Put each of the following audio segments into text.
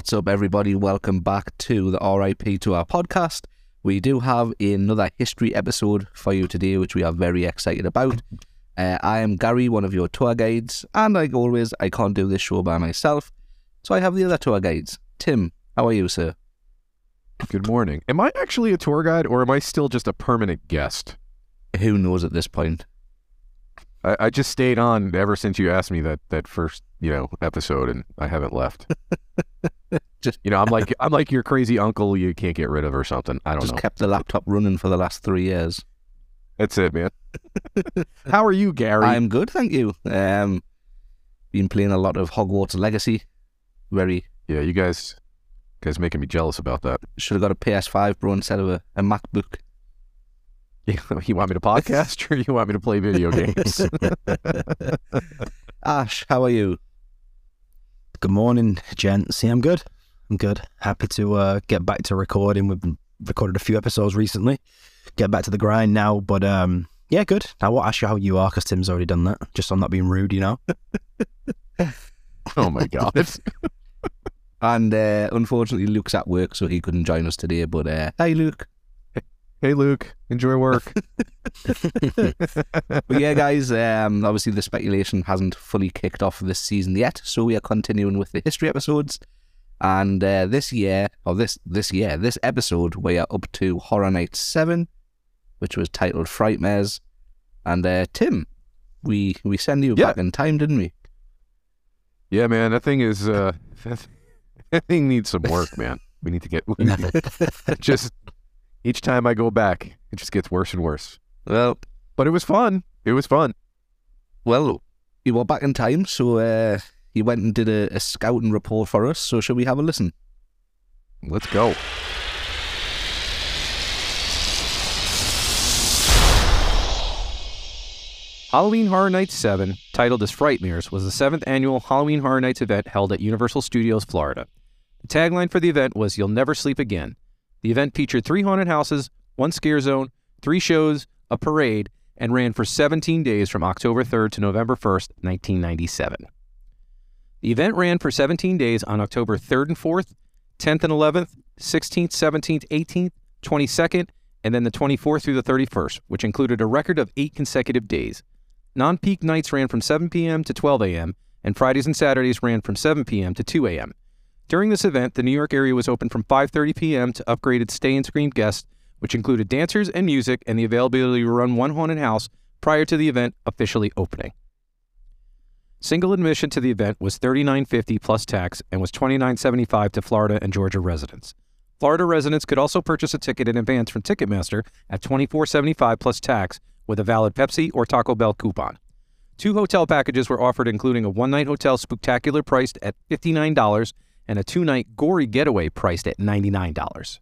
What's up, everybody? Welcome back to the RIP Tour podcast. We do have another history episode for you today, which we are very excited about. Uh, I am Gary, one of your tour guides, and like always, I can't do this show by myself, so I have the other tour guides. Tim, how are you, sir? Good morning. Am I actually a tour guide or am I still just a permanent guest? Who knows at this point? I, I just stayed on ever since you asked me that that first you know episode, and I haven't left. Just- you know, I'm like I'm like your crazy uncle you can't get rid of or something. I don't know. Just know. kept the laptop running for the last three years. That's it, man. How are you, Gary? I'm good, thank you. Um, been playing a lot of Hogwarts Legacy. Very yeah, you guys guys making me jealous about that. should have got a PS5, bro, instead of a, a MacBook. you want me to podcast or you want me to play video games? Ash, how are you? Good morning, gents. Yeah, I'm good. I'm good. Happy to uh, get back to recording. We've recorded a few episodes recently. Get back to the grind now, but um, yeah, good. I won't ask you how you are because Tim's already done that. Just so I'm not being rude, you know. oh my god. And uh, unfortunately, Luke's at work, so he couldn't join us today. But uh, hi, Luke. Hey Luke, enjoy work. But yeah, guys, um, obviously the speculation hasn't fully kicked off this season yet, so we are continuing with the history episodes. And uh, this year, or this this year, this episode, we are up to Horror Night Seven, which was titled Frightmares. And uh, Tim, we we send you Yeah. back in time, didn't we? Yeah, man, that thing is uh that, that thing needs some work, man. We need to get need to- just each time I go back, it just gets worse and worse. Well, But it was fun. It was fun. well, you were back in time, so uh, you went and did a, a scouting report for us. So shall we have a listen? Let's go. Halloween Horror Nights 7, titled as Frightmares, was the seventh annual Halloween Horror Nights event held at Universal Studios Florida. The tagline for the event was You'll Never Sleep Again. The event featured three haunted houses, one scare zone, three shows, a parade, and ran for 17 days from October 3rd to November 1st, 1997. The event ran for 17 days on October 3rd and 4th, 10th and 11th, 16th, 17th, 18th, 22nd, and then the 24th through the 31st, which included a record of eight consecutive days. Non peak nights ran from 7 p.m. to 12 a.m., and Fridays and Saturdays ran from 7 p.m. to 2 a.m. During this event, the New York area was open from 5:30 p.m. to upgraded Stay and Scream guests, which included dancers and music and the availability to run one haunted house prior to the event officially opening. Single admission to the event was $39.50 plus tax and was $29.75 to Florida and Georgia residents. Florida residents could also purchase a ticket in advance from Ticketmaster at $24.75 plus tax with a valid Pepsi or Taco Bell coupon. Two hotel packages were offered, including a one night hotel spectacular priced at $59 and a two night gory getaway priced at $99.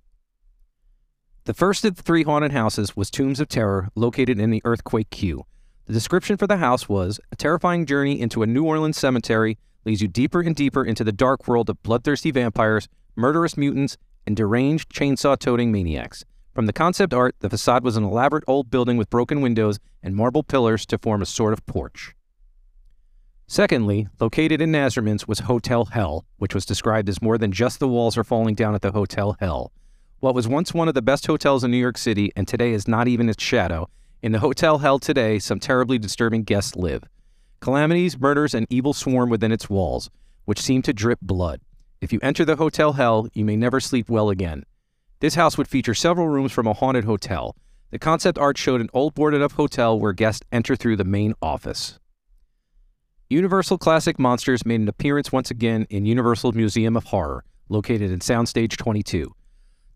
The first of the three haunted houses was Tombs of Terror, located in the earthquake queue. The description for the house was a terrifying journey into a New Orleans cemetery leads you deeper and deeper into the dark world of bloodthirsty vampires, murderous mutants, and deranged chainsaw toting maniacs. From the concept art, the facade was an elaborate old building with broken windows and marble pillars to form a sort of porch. Secondly, located in Nazzaman's was Hotel Hell, which was described as more than just the walls are falling down at the Hotel Hell. What was once one of the best hotels in New York City and today is not even its shadow, in the Hotel Hell today, some terribly disturbing guests live. Calamities, murders, and evil swarm within its walls, which seem to drip blood. If you enter the Hotel Hell, you may never sleep well again. This house would feature several rooms from a haunted hotel. The concept art showed an old boarded up hotel where guests enter through the main office. Universal Classic Monsters made an appearance once again in Universal Museum of Horror, located in Soundstage 22.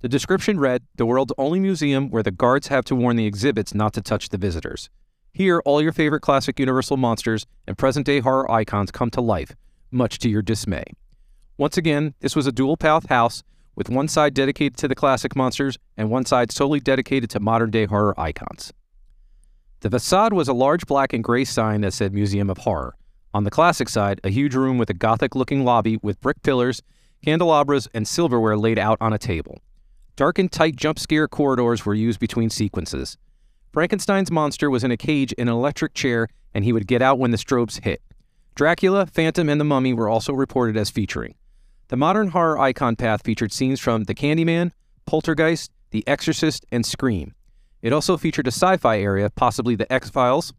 The description read The world's only museum where the guards have to warn the exhibits not to touch the visitors. Here, all your favorite classic Universal monsters and present day horror icons come to life, much to your dismay. Once again, this was a dual path house with one side dedicated to the classic monsters and one side solely dedicated to modern day horror icons. The facade was a large black and gray sign that said Museum of Horror. On the classic side, a huge room with a gothic looking lobby with brick pillars, candelabras, and silverware laid out on a table. Dark and tight jump scare corridors were used between sequences. Frankenstein's monster was in a cage in an electric chair, and he would get out when the strobes hit. Dracula, Phantom, and the Mummy were also reported as featuring. The modern horror icon path featured scenes from The Candyman, Poltergeist, The Exorcist, and Scream. It also featured a sci fi area, possibly The X Files.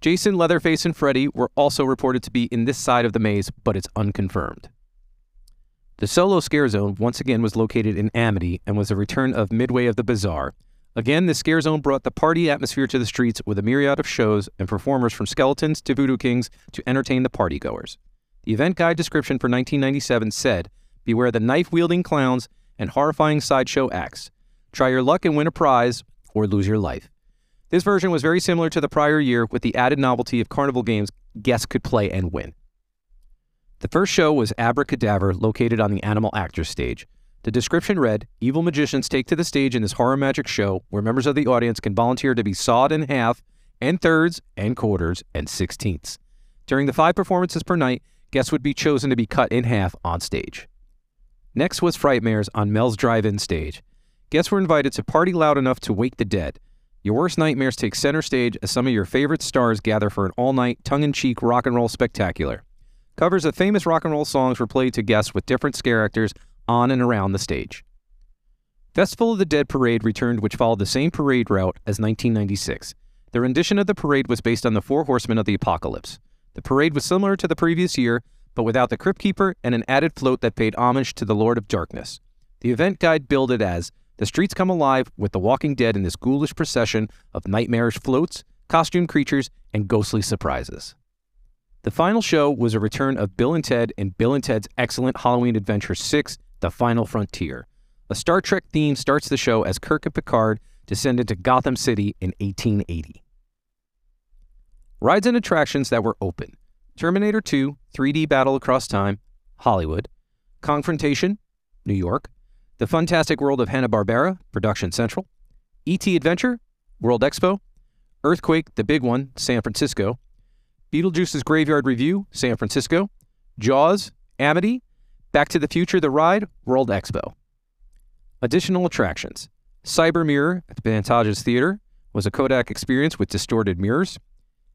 Jason, Leatherface, and Freddy were also reported to be in this side of the maze, but it's unconfirmed. The solo scare zone once again was located in Amity and was a return of Midway of the Bazaar. Again, the scare zone brought the party atmosphere to the streets with a myriad of shows and performers from skeletons to voodoo kings to entertain the partygoers. The event guide description for 1997 said, Beware the knife wielding clowns and horrifying sideshow acts. Try your luck and win a prize or lose your life. This version was very similar to the prior year with the added novelty of carnival games guests could play and win. The first show was Abracadaver, located on the Animal Actors stage. The description read Evil magicians take to the stage in this horror magic show where members of the audience can volunteer to be sawed in half, and thirds, and quarters, and sixteenths. During the five performances per night, guests would be chosen to be cut in half on stage. Next was Frightmares on Mel's Drive In stage. Guests were invited to party loud enough to wake the dead. Your worst nightmares take center stage as some of your favorite stars gather for an all night, tongue in cheek rock and roll spectacular. Covers of famous rock and roll songs were played to guests with different scare actors on and around the stage. Festival of the Dead Parade returned, which followed the same parade route as 1996. The rendition of the parade was based on the Four Horsemen of the Apocalypse. The parade was similar to the previous year, but without the Crypt Keeper and an added float that paid homage to the Lord of Darkness. The event guide billed it as The streets come alive with the walking dead in this ghoulish procession of nightmarish floats, costume creatures, and ghostly surprises. The final show was a return of Bill and Ted and Bill and Ted's Excellent Halloween Adventure 6 The Final Frontier. A Star Trek theme starts the show as Kirk and Picard descend into Gotham City in 1880. Rides and attractions that were open Terminator 2, 3D Battle Across Time, Hollywood, Confrontation, New York, The Fantastic World of Hanna-Barbera, Production Central, E.T. Adventure, World Expo, Earthquake, the big one, San Francisco, Beetlejuice's Graveyard Revue, San Francisco, Jaws, Amity, Back to the Future, The Ride, World Expo. Additional attractions Cyber Mirror at the Pantages Theater was a Kodak experience with distorted mirrors.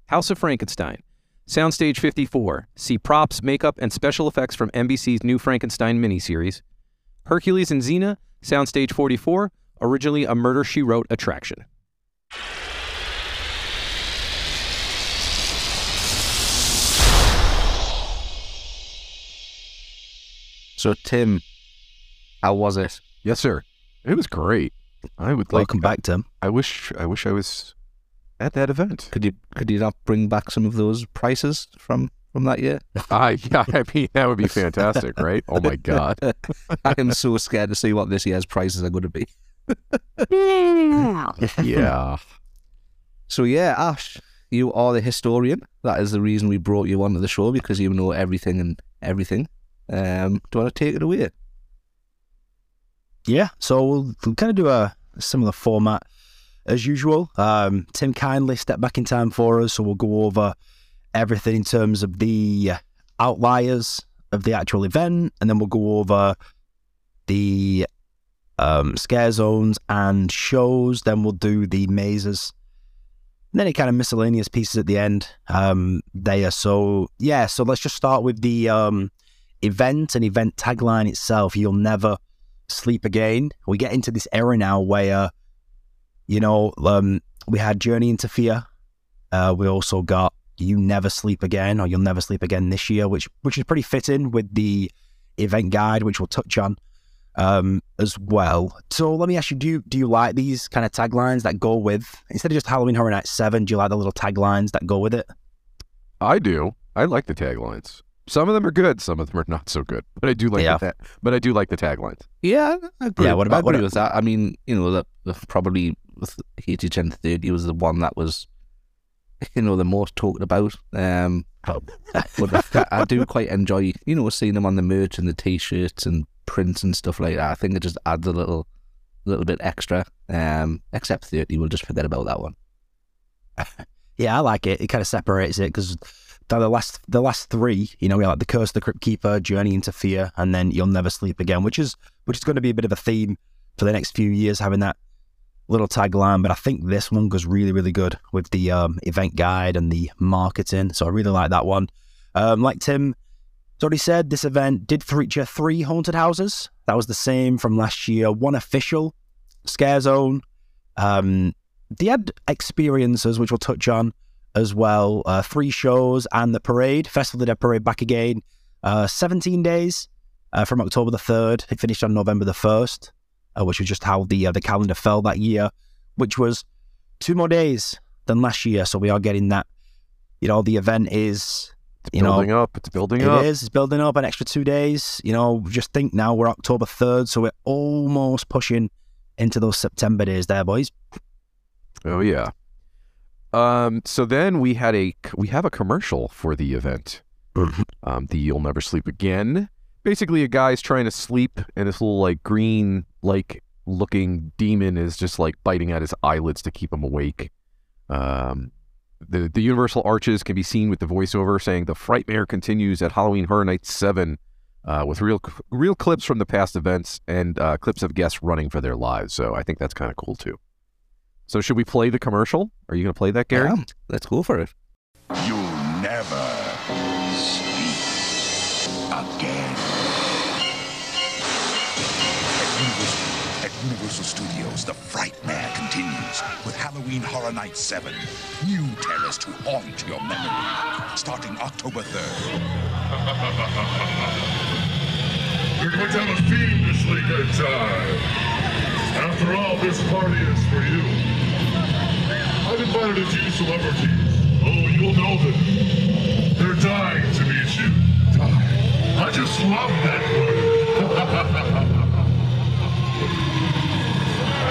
House of Frankenstein, Soundstage 54, see props, makeup, and special effects from NBC's new Frankenstein miniseries. Hercules and Xena, Soundstage 44, originally a Murder She Wrote attraction. So, Tim, how was it? Yes, sir. It was great. I would Welcome like. back, Tim. I wish. I wish I was at that event. Could you could you not bring back some of those prices from from that year? I yeah. I mean, that would be fantastic, right? Oh my god. I am so scared to see what this year's prices are going to be. Yeah. So yeah, Ash, you are the historian. That is the reason we brought you onto the show because you know everything and everything. Um, do you want to take it away? Yeah, so we'll, we'll kind of do a similar format as usual. Um, Tim kindly stepped back in time for us, so we'll go over everything in terms of the outliers of the actual event, and then we'll go over the um, scare zones and shows. Then we'll do the mazes. And then any kind of miscellaneous pieces at the end um, there. So yeah, so let's just start with the um, event and event tagline itself. You'll never sleep again. We get into this era now where, you know, um, we had Journey into Fear. Uh, we also got You Never Sleep Again, or You'll Never Sleep Again this year, which which is pretty fitting with the event guide, which we'll touch on um, as well. So let me ask you: Do you do you like these kind of taglines that go with instead of just Halloween Horror Night Seven? Do you like the little taglines that go with it? I do. I like the taglines. Some of them are good. Some of them are not so good. But I do like Yeah. the But I do like the taglines. Yeah, I agree. Yeah, what about- I agree what- with that? I mean, you know, the, the probably with HHN thirty was the one that was, you know, the most talked about. Um, but I, I do quite enjoy, you know, seeing them on the merch and the t-shirts and prints and stuff like that. I think it just adds a little, little bit extra. Um, except thirty, we'll just forget about that one. Yeah, I like it. It kind of separates it because the last the last three, you know, we have like the Curse of the Crypt Keeper, Journey into Fear, and then You'll Never Sleep Again, which is which is going to be a bit of a theme for the next few years, having that little tagline. But I think this one goes really, really good with the um, event guide and the marketing. So I really like that one. Um, like Tim So already said this event did feature three haunted houses. That was the same from last year. One official scare zone. Um, they had experiences, which we'll touch on as well. Uh, three shows and the parade, Festival the Dead parade back again. Uh, 17 days uh, from October the 3rd. It finished on November the 1st, uh, which was just how the uh, the calendar fell that year, which was two more days than last year. So we are getting that. You know, the event is It's You know, building up. It's building it up. is. It's building up an extra two days. You know, just think now we're October 3rd, so we're almost pushing into those September days there, boys. Oh yeah. Um. So then we had a we have a commercial for the event. Um. The You'll Never Sleep Again. Basically, a guy's trying to sleep, and this little like green like looking demon is just like biting at his eyelids to keep him awake. Um. The the Universal arches can be seen with the voiceover saying the Frightmare continues at Halloween Horror Nights seven. Uh, with real real clips from the past events and uh, clips of guests running for their lives, so I think that's kind of cool too. So should we play the commercial? Are you going to play that, Gary? Yeah, let's go for it. You'll never sleep again. Universal, Studios, the Frightmare continues with Halloween Horror Night 7. New terrors to haunt your memory. Starting October 3rd. You're going to have a fiendishly good time. After all, this party is for you. I've invited a few celebrities. Oh, you'll know them. They're dying to meet you. I just love that word. hey, farewell. Your wish is my command.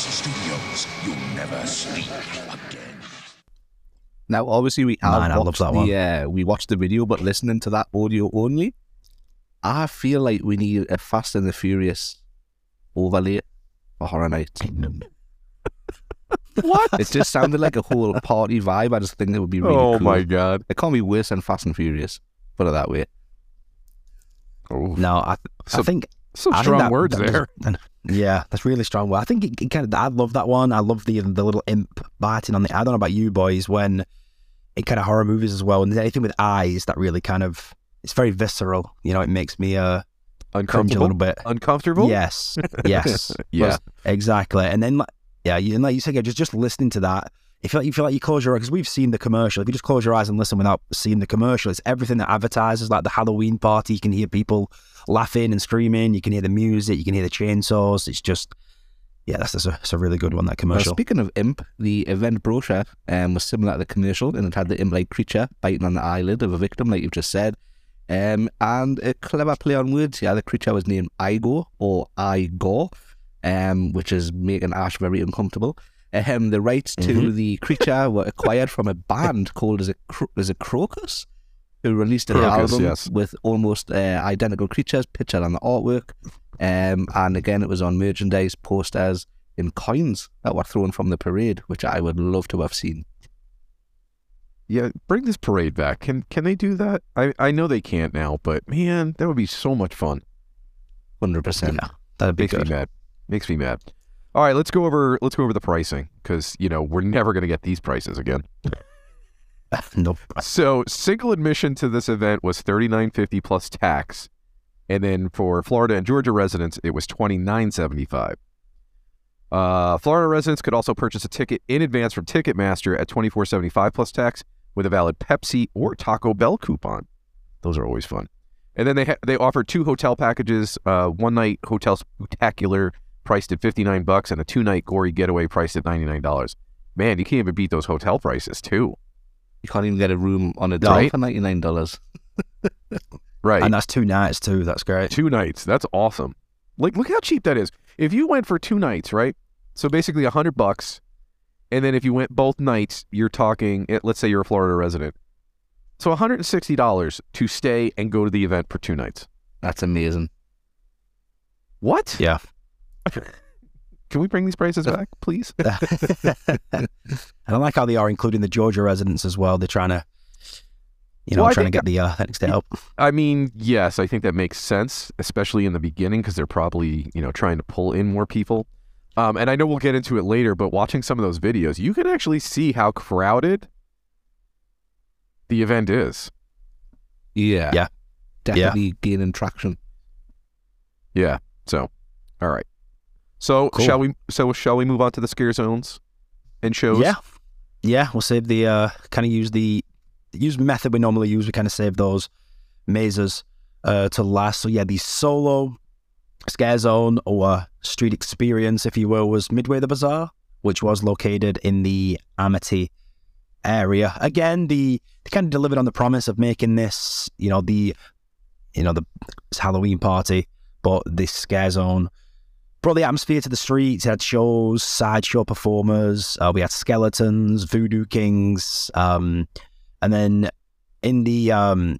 Universal Studios. You'll never sleep again. Now, obviously, we have Man, I love watched that the one. uh, we watched the video, but listening to that audio only, I feel like we need a Fast and the Furious overlay for Horror Nights. What? It just sounded like a whole party vibe. I just think it would be really oh cool. my god. It can't be worse than Fast and Furious. Put it that way. Oh, No, I, So- I think some I think strong that- words that there. does- yeah, that's really strong. Well, I think it, it kind of. I love that one. I love the the little imp biting on the. I don't know about you boys when it kind of horror movies as well. And anything with eyes that really kind of it's very visceral. You know, it makes me uh cringe a little bit. Uncomfortable. Yes, yes, Yeah. exactly. And then, like, yeah, you, and like you said, just just listening to that, if you, feel like you close your eyes, because we've seen the commercial. If you just close your eyes and listen without seeing the commercial, it's everything that advertises, like the Halloween party. You can hear people laughing and screaming. You can hear the music. You can hear the chainsaws. It's just, yeah, that's, that's, a, that's a really good one. That commercial. speaking of imp, the event brochure um, was similar to the commercial, and it had the imp-like creature biting on the eyelid of a victim, like you've just said. Um, and a clever play on words here. The creature was named Igo or Igor, um, which is making Ash very uncomfortable. Um, the rights to the creature were acquired from a band called as a Cro- is it Krokus, who released an Krokus, album yes. with almost uh, identical creatures pictured on the artwork. Um, and again, it was on merchandise posters in coins that were thrown from the parade, which I would love to have seen. Yeah, bring this parade back. Can can they do that? I I know they can't now, but man, that would be so much fun. Hundred percent. that'd be Makes me mad. Makes me mad. All right, let's go over let's go over the pricing because you know we're never going to get these prices again. nope. So single admission to this event was thirty nine fifty plus tax, and then for Florida and Georgia residents it was twenty nine seventy five. Uh, Florida residents could also purchase a ticket in advance from Ticketmaster at twenty four seventy five plus tax with a valid Pepsi or Taco Bell coupon. Those are always fun. And then they ha- they offered two hotel packages: uh, one night hotel spectacular priced at fifty nine bucks, and a two night gory getaway priced at ninety nine dollars. Man, you can't even beat those hotel prices too. You can't even get a room on a day for ninety nine dollars. Right. And that's two nights too. That's great. Two nights. That's awesome. Like, look how cheap that is. If you went for two nights, right? So basically a hundred bucks, and then if you went both nights, you're talking. eh, Let's say you're a Florida resident, so one hundred and sixty dollars to stay and go to the event for two nights. That's amazing. What? Yeah. Can we bring these prices back, please? I don't like how they are including the Georgia residents as well. They're trying to, you know, Well, trying to think- get the uh, next day up. I mean, yes, I think that makes sense, especially in the beginning because they're probably you know trying to pull in more people. Um, and I know we'll get into it later, but watching some of those videos, you can actually see how crowded the event is. Yeah. Yeah. Definitely gaining traction. Yeah. So, all right. So Cool. shall we? So shall we move on to the scare zones and shows? Yeah, yeah. We'll save the uh, kind of use the use method we normally use. We kind of save those mazes uh, to last. So yeah, the solo scare zone or street experience, if you will, was Midway the Bazaar, which was located in the Amity area. Again, the they kind of delivered on the promise of making this, you know, the you know the Halloween party, but this scare zone brought the atmosphere to the streets. Had shows, sideshow performers. Uh, we had skeletons, voodoo kings, um, and then in the um,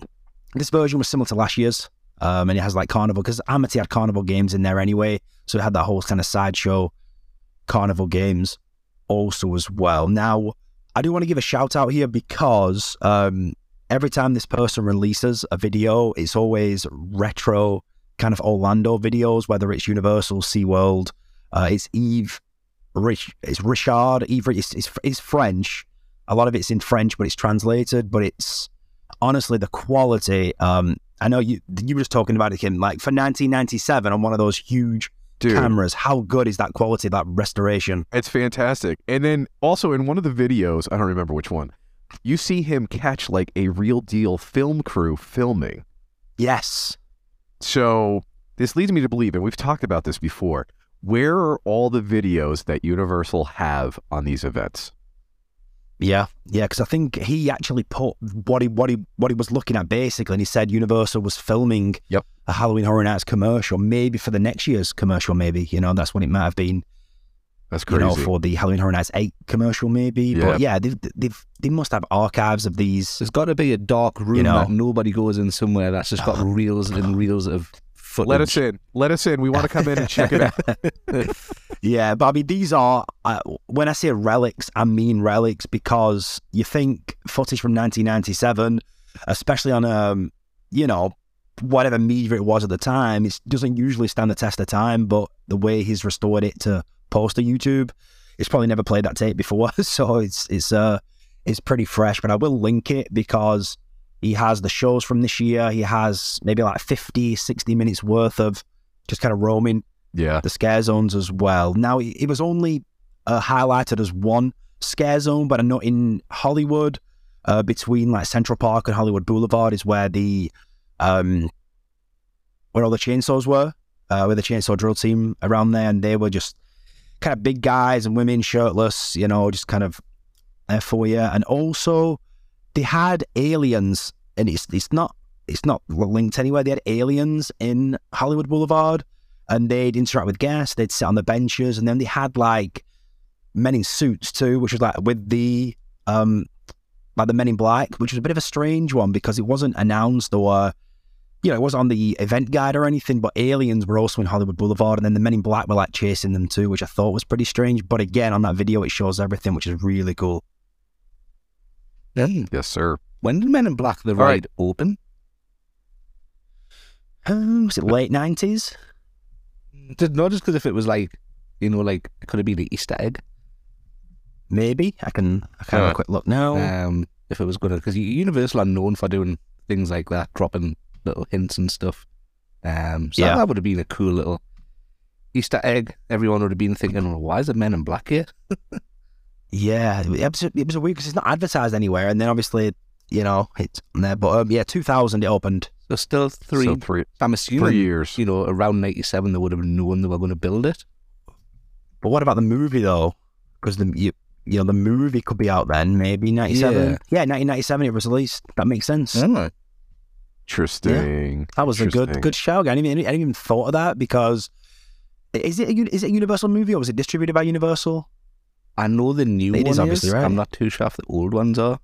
this version was similar to last year's, um, and it has like carnival because Amity had carnival games in there anyway, so it had that whole kind of sideshow carnival games also as well. Now, I do want to give a shout out here because um, every time this person releases a video, it's always retro kind of Orlando videos, whether it's Universal, SeaWorld, uh, it's Eve, Rich, it's Richard, Eve, it's, it's, it's French. A lot of it's in French, but it's translated. But it's honestly the quality. Um, I know you you were just talking about it, Kim. Like for 1997 on one of those huge Dude, cameras, how good is that quality? That restoration. it's fantastic. And then also in one of the videos, I don't remember which one, you see him catch like a real deal film crew filming. Yes. So this leads me to believe, and we've talked about this before. Where are all the videos that Universal have on these events? Yeah, yeah, because I think he actually put what he what he what he was looking at basically, and he said Universal was filming Yep. a Halloween Horror Nights commercial, maybe for the next year's commercial, maybe you know that's what it might have been, That's crazy. you know, for the Halloween Horror Nights eight commercial, maybe. Yeah. But yeah, they've, they've they must have archives of these. There's got to be a dark room know. that nobody goes in somewhere that's just got reels and reels of footage. Let us in. Let us in. We want to come in and check it out. Yeah, but I mean, these are uh, when I say relics, I mean relics because you think footage from 1997, especially on um, you know, whatever media it was at the time, it doesn't usually stand the test of time. But the way he's restored it to post to YouTube, it's probably never played that tape before, so it's it's uh it's pretty fresh. But I will link it because he has the shows from this year. He has maybe like 50, 60 minutes worth of just kind of roaming yeah. the scare zones as well. Now, it was only uh, highlighted as one scare zone, but I know in Hollywood, uh, between like Central Park and Hollywood Boulevard, is where the um, where all the chainsaws were, uh, where the chainsaw drill team around there, and they were just kind of big guys and women shirtless, you know, just kind of there for you. And also, they had aliens, and it's it's not it's not linked anywhere. They had aliens in Hollywood Boulevard and they'd interact with guests. They'd sit on the benches, and then they had like men in suits too, which was like with the um like the Men in Black, which was a bit of a strange one because it wasn't announced or you know it wasn't on the event guide or anything. But aliens were also in Hollywood Boulevard, and then the Men in Black were like chasing them too, which I thought was pretty strange. But again, on that video, it shows everything, which is really cool. Mm. Yes, sir. When did Men in Black the All right. ride open? Um, was it late nineties? Did not just because if it was like, you know, like it could have been the Easter egg. Maybe I can I can have Uh, a quick look now. Um, if it was gonna, because Universal are known for doing things like that, dropping little hints and stuff. Um, so Yeah. that would have been a cool little Easter egg. Everyone would have been thinking, well, why is it Men in Black here? Yeah, it was, it was weird because it's not advertised anywhere, and then obviously, you know, it's on there. But um, yeah, 2000 it opened. So still three. So three, I'm assuming, three years. you know, around '97 they would have known they were going to build it. But what about the movie though? Because the you, you know the movie could be out then, maybe 97. Yeah. Yeah, 1997 it was released. That makes sense. Interesting. That was a good Interesting. good shout. I didn't, even, I didn't even thought of that because Is it a, is it a Universal movie or was it distributed by Universal? I know the new It one is obviously right. I'm not too sure if the old ones are.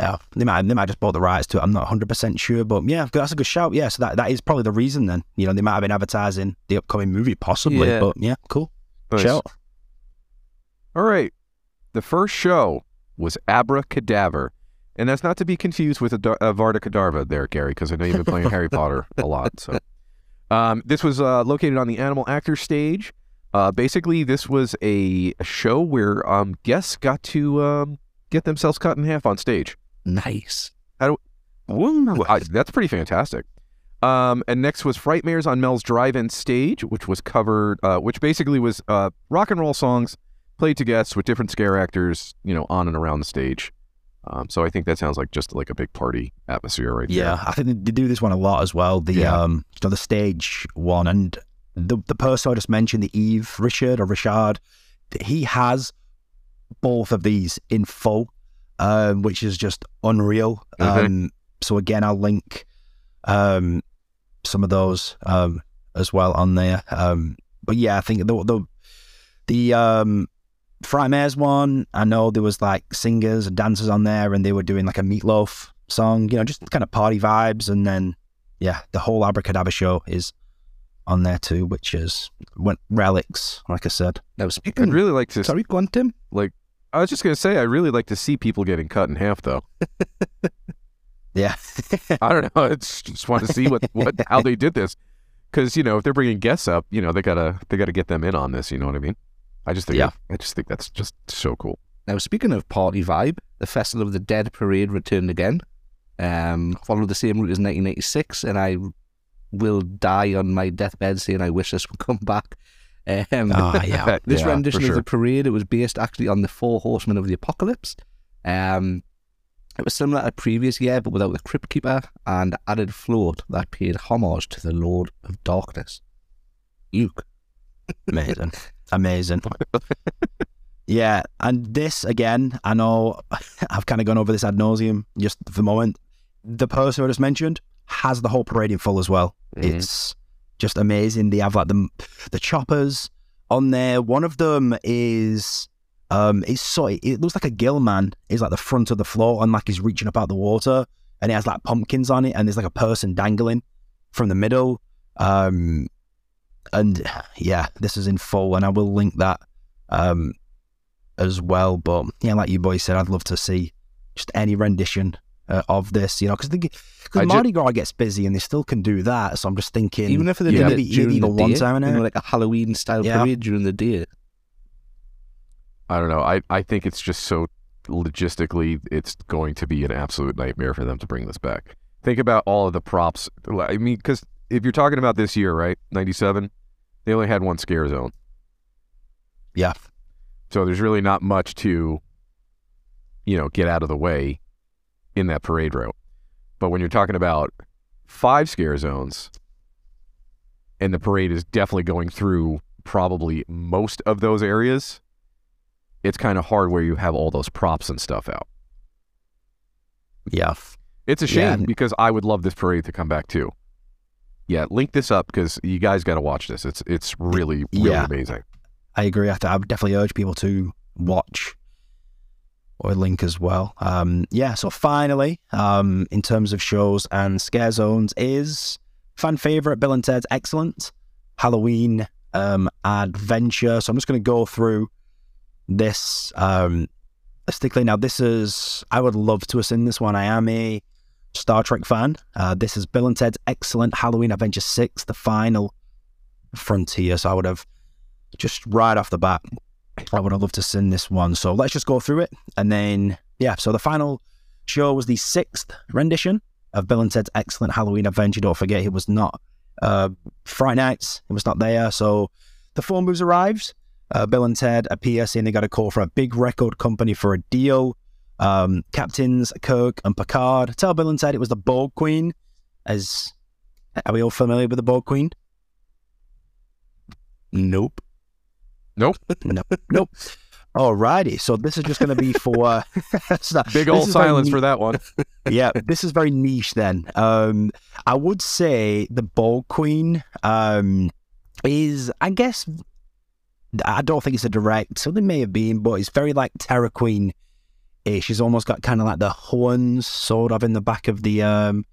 Yeah, they might they might just bought the rights to it. I'm not 100 percent sure, but yeah, that's a good shout. Yeah, so that, that is probably the reason. Then you know they might have been advertising the upcoming movie, possibly. Yeah. But yeah, cool. Nice. Shout. All right. The first show was Abracadaver. And that's not to be confused with a, Avada Kedavra there, Gary, because I know you've been playing Harry Potter a lot. So, um, this was uh, located on the Animal Actor stage. Uh, basically, this was a, a show where um, guests got to um, get themselves cut in half on stage. Nice. Woo, I- that's pretty fantastic. Um, and next was Frightmares on Mel's Drive-In Stage, which was covered, uh, which basically was uh, rock and roll songs played to guests with different scare actors, you know, on and around the stage. Um, so I think that sounds like just like a big party atmosphere right Yeah, I think they- do this one a lot as well. The Yeah. um, you know, the stage one and the the person I just mentioned, the Eve Richard or Richard, he has both of these in full, um, which is just unreal. Okay. Um, so again, I'll link um some of those um as well on there. Um, but yeah, I think the the the um Frightmares one, I know there was like singers and dancers on there, and they were doing like a Meat Loaf song, you know, just kind of party vibes. And then, yeah, the whole Abracadabra show is on there too, which is went relics, like I said. There. speaking. I'd really like to. sorry, go on, Tim. I was just gonna say, I really like to see people getting cut in half, though. Yeah, I don't know. It's just want to see what, what how they did this, because you know if they're bringing guests up, you know they gotta they gotta get them in on this. You know what I mean? I just think Yeah. I just think that's just so cool. Now speaking of party vibe, the Festival of the Dead parade returned again. Um, followed the same route as 1986, and I will die on my deathbed saying I wish this would come back. Um, Ah, yeah. this Yeah, rendition sure. of the parade it was based actually on the Four Horsemen of the Apocalypse. Um, it was similar to the previous year, but without the Crypt Keeper and added float that paid homage to the Lord of Darkness. Luke. amazing, amazing. Yeah, and this again, I know I've kind of gone over this ad nauseum just for the moment. The person I just mentioned has the whole parade in full as well. Mhm. It's just amazing. They have like the the choppers on there. One of them is um it's so it looks like a gill man. Is like the front of the floor and like he's reaching up out the water and it has like pumpkins on it and there's like a person dangling from the middle. Um and yeah, this is in full and I will link that um as well. But yeah, like you boys said, I'd love to see just any rendition uh, of this, you know, because I because ju- Mardi Gras gets busy and they still can do that. So I'm just thinking, Even if they Yeah. did maybe it during even the one day, time an you know, like a Halloween style Yeah. parade during the day. I don't know. I, I think it's just so logistically, it's going to be an absolute nightmare for them to bring this back. Think about all of the props. I mean, because if you're talking about this year, right, '97, they only had one scare zone, yeah, so there's really not much to, you know, get out of the way in that parade route. But when you're talking about five scare zones, and the parade is definitely going through probably most of those areas, it's kind of hard where you have all those props and stuff out. yeah, It's a Yeah. shame because I would love this parade to come back too. Yeah, link this up because you guys got to watch this. It's it's really really Yeah. amazing. I agree. I, I would definitely urge people to watch or link as well. Um, yeah. So finally, um, in terms of shows and scare zones, is fan favorite Bill and Ted's Excellent Halloween um, Adventure. So I'm just going to go through this um, stickly. Now, this is I would love to have seen this one. I am a Star Trek fan. Uh, this is Bill and Ted's Excellent Halloween Adventure Six, the final frontier. So I would have just right off the bat, I would have loved to sing this one. So let's just go through it. And then, yeah, so the final show was the sixth rendition of Bill and Ted's excellent Halloween adventure. Don't forget, it was not uh, Friday nights, it was not there. So the phone moves arrives. Uh, Bill and Ted appear saying they got a call from a big record company for a deal. Um, Captains Kirk and Picard tell Bill and Ted it was the Borg Queen. As are we all familiar with the Borg Queen? Nope. No, nope. Nope. Alrighty, so this is just going to be for uh, Big old silence for that one. yeah, this is very niche then. Um, I would say the Borg Queen. Um, is, I guess, I don't think it's a direct, so they may have been, but it's very like Terror Queen ish. She's almost got kind of like the horns sort of in the back of the um,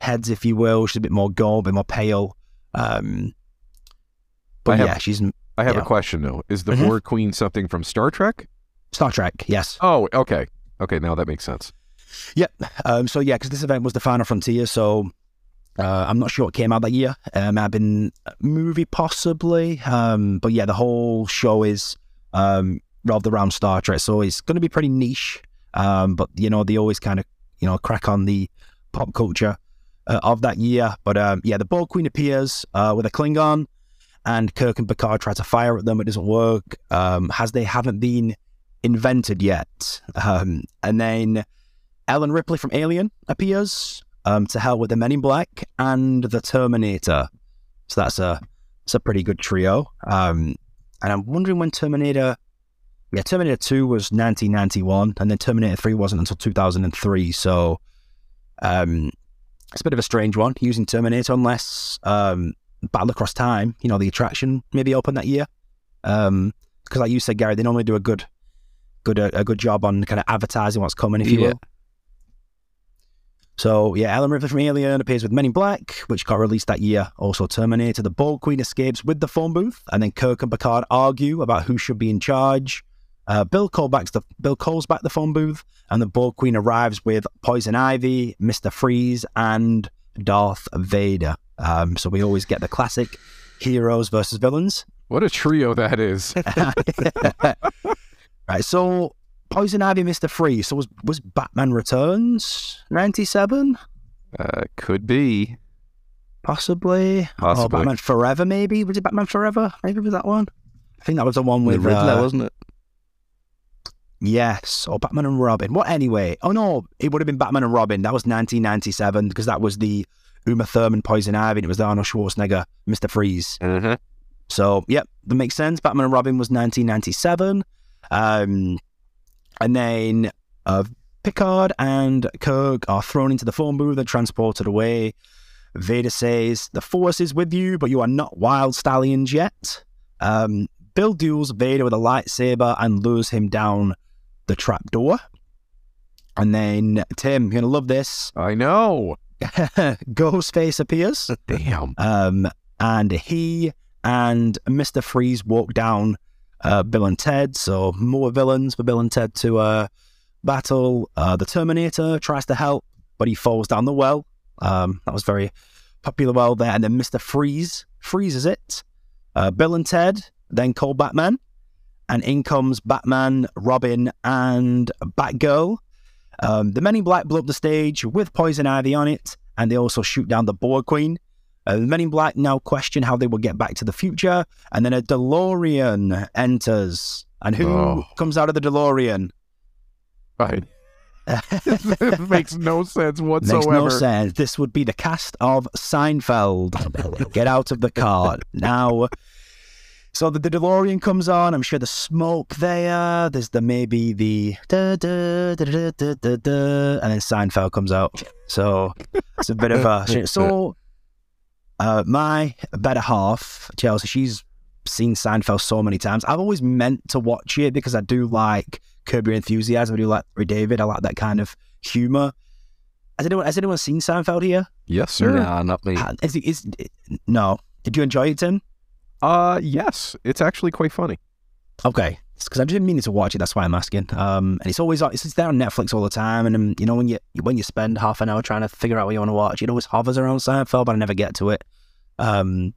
heads, if you will. She's a bit more gold, a bit more pale. Um, but I have- yeah, she's I have Yeah. a question though. Is the Mhm. Borg Queen something from Star Trek? Star Trek, yes. Oh, okay. Okay, now that makes sense. Yep. Um, so yeah, because this event was the Final Frontier, so uh, I'm not sure what came out that year. Um, I've been movie possibly, um, but yeah, the whole show is um, revolved around Star Trek, so it's going to be pretty niche. Um, but you know, they always kind of you know crack on the pop culture uh, of that year. But um, yeah, the Borg Queen appears uh, with a Klingon, and Kirk and Picard try to fire at them. It doesn't work, um, as they haven't been invented yet. Um, and then Ellen Ripley from Alien appears um, to help with the Men in Black and the Terminator. So that's a that's a pretty good trio. Um, and I'm wondering when Terminator, yeah, Terminator Two was 1991, and then Terminator Three wasn't until 2003. So um, it's a bit of a strange one using Terminator, unless um, Battle Across Time, you know, the attraction maybe opened that year. Um, because like you said, Gary, they normally do a good, good, a, a good job on kind of advertising what's coming, if you Yeah. will. So yeah, Ellen Ripley from Alien appears with Men in Black, which got released that year. Also Terminator. The Borg Queen escapes with the phone booth, and then Kirk and Picard argue about who should be in charge. Uh, Bill calls back the Bill calls back the phone booth, and the Borg Queen arrives with Poison Ivy, Mister Freeze, and Darth Vader. Um, so we always get the classic heroes versus villains. What a trio that is. right. So Poison Ivy, Mister Freeze. So was was Batman Returns ninety seven? Uh, could be. Possibly. Or Possibly. Batman Forever, maybe. Was it Batman Forever? Maybe was that one? I think that was the one with With Riddler, uh, wasn't it? Yes, or Batman and Robin. What anyway? Oh no, it would have been Batman and Robin. That was 1997 because that was the Uma Thurman Poison Ivy. And it was the Arnold Schwarzenegger Mister Freeze. Uh-huh. So, yep, that makes sense. Batman and Robin was 1997. Um, and then uh, Picard and Kirk are thrown into the phone booth and transported away. Vader says, The Force is with you, but you are not Wyld Stallyns yet. Um, Bill duels Vader with a lightsaber and lures him down the trapdoor. And then, Tim, you're going to love this. I know. Ghostface appears. Damn. Um, and he and Mr. Freeze walk down uh, Bill and Ted. So more villains for Bill and Ted to uh, battle. Uh, the Terminator tries to help, but he falls down the well. Um, that was very popular well there. And then Mr. Freeze freezes it. Uh, Bill and Ted then call Batman. And in comes Batman, Robin, and Batgirl. Um, the Men in Black blow up the stage with Poison Ivy on it, and they also shoot down the Borg Queen. Uh, the Men in Black now question how they will get back to the future, and then a DeLorean enters. And who Oh. comes out of the DeLorean? Right. it makes no sense whatsoever. Makes no sense. This would be the cast of Seinfeld. Get out of the car now. So the, the DeLorean comes on. I'm sure the smoke there. There's the maybe the da, da, da, da, da, da, da, and then Seinfeld comes out. So it's a bit of a so. Uh, my better half, Chelsea, she's seen Seinfeld so many times. I've always meant to watch it because I do like Curb Your Enthusiasm. I do like Larry David. I like that kind of humor. Has anyone has anyone seen Seinfeld here? Yes, sir. Nah, not me. Uh, Is, is, no. Did you enjoy it, Tim? Uh, yes. It's actually quite funny. Okay, because I didn't mean to watch it. That's why I'm asking. Um, and it's always on- it's, it's there on Netflix all the time. And um, you know when you when you spend half an hour trying to figure out what you want to watch, it always hovers around Seinfeld, but I never get to it. Um,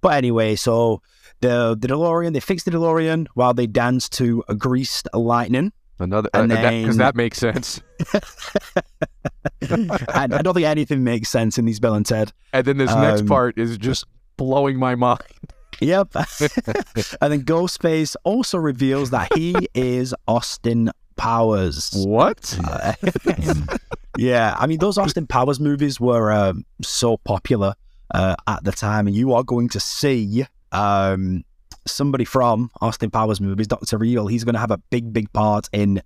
but anyway, so the the DeLorean they fix the DeLorean while they dance to a greased lightning. Another because that, 'cause then- that makes sense. I, I don't think anything makes sense in these Bill and Ted. And then this next Um, part is just blowing my mind. Yep. and then Ghostface also reveals that he is Austin Powers. What? Uh, yeah, I mean those Austin Powers movies were um, so popular uh, at the time, and you are going to see um, somebody from Austin Powers movies, Doctor Evil. He's going to have a big, big part in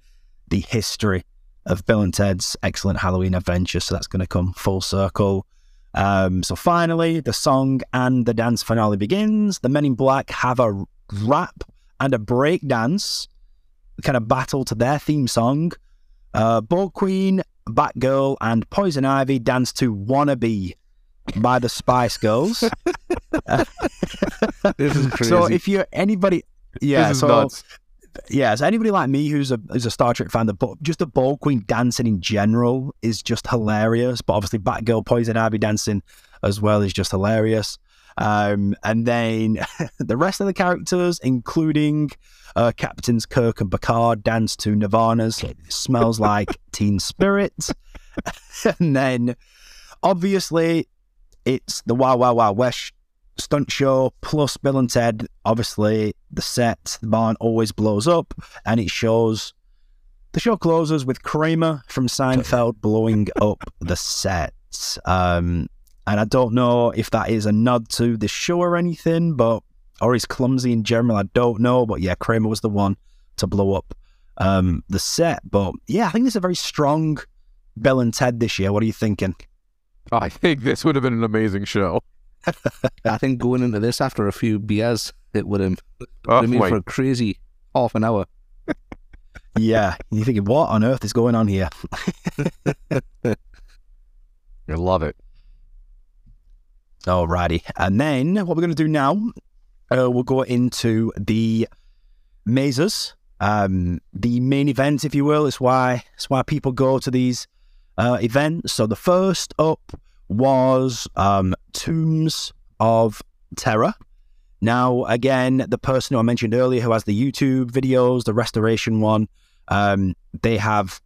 the history of Bill and Ted's excellent Halloween adventure. So that's going to come full circle. Um, so finally, the song and the dance finale begins. The Men in Black have a rap and a break dance kind of battle to their theme song. Uh, Borg Queen, Batgirl, and Poison Ivy dance to "Wannabe" by the Spice Girls. This is crazy. so if you're anybody, yeah, this is so nuts. Yeah, so anybody like me who's a who's a Star Trek fan, the just the Borg Queen dancing in general is just hilarious. But obviously, Batgirl, Poison Ivy dancing as well is just hilarious. Um, and then the rest of the characters, including uh, Captains Kirk and Picard, dance to Nirvana's "Smells Like Teen Spirit." and then, obviously, it's the Wild Wild Wild West stunt show plus Bill and Ted. Obviously, the set, the barn always blows up, and it shows. The show closes with Kramer from Seinfeld blowing up the set. Um, and I don't know if that is a nod to the show or anything, but or he's clumsy in general. I don't know, but yeah, Kramer was the one to blow up um, the set. But yeah, I think it's a very strong Bill and Ted this year. What are you thinking? I think this would have been an amazing show. I think going into this after a few beers, it would have Oh, been for a crazy half an hour. Yeah, you're thinking, what on earth is going on here? I love it. Alrighty. And then what we're going to do now, uh, we'll go into the mazes, um, the main event, if you will. It's why it's why people go to these uh, events. So the first up was um, Tombs of Terror. Now, again, the person who I mentioned earlier who has the YouTube videos, the restoration one, um, they have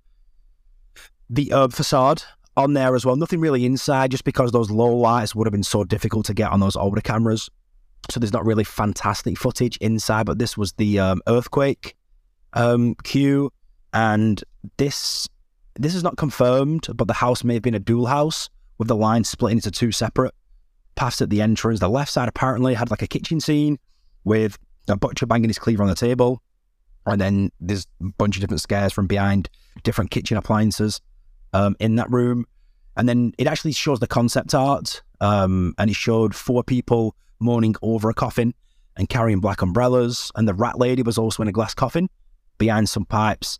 the herb facade on there as well. Nothing really inside, just because those low lights would have been so difficult to get on those older cameras. So there's not really fantastic footage inside, but this was the um, earthquake um, cue, and this this is not confirmed, but the house may have been a dual house with the line split into two separate paths at the entrance. The left side apparently had like a kitchen scene with a butcher banging his cleaver on the table, and then there's a bunch of different scares from behind different kitchen appliances um, in that room. And then it actually shows the concept art, um, and it showed four people mourning over a coffin and carrying black umbrellas. And the rat lady was also in a glass coffin behind some pipes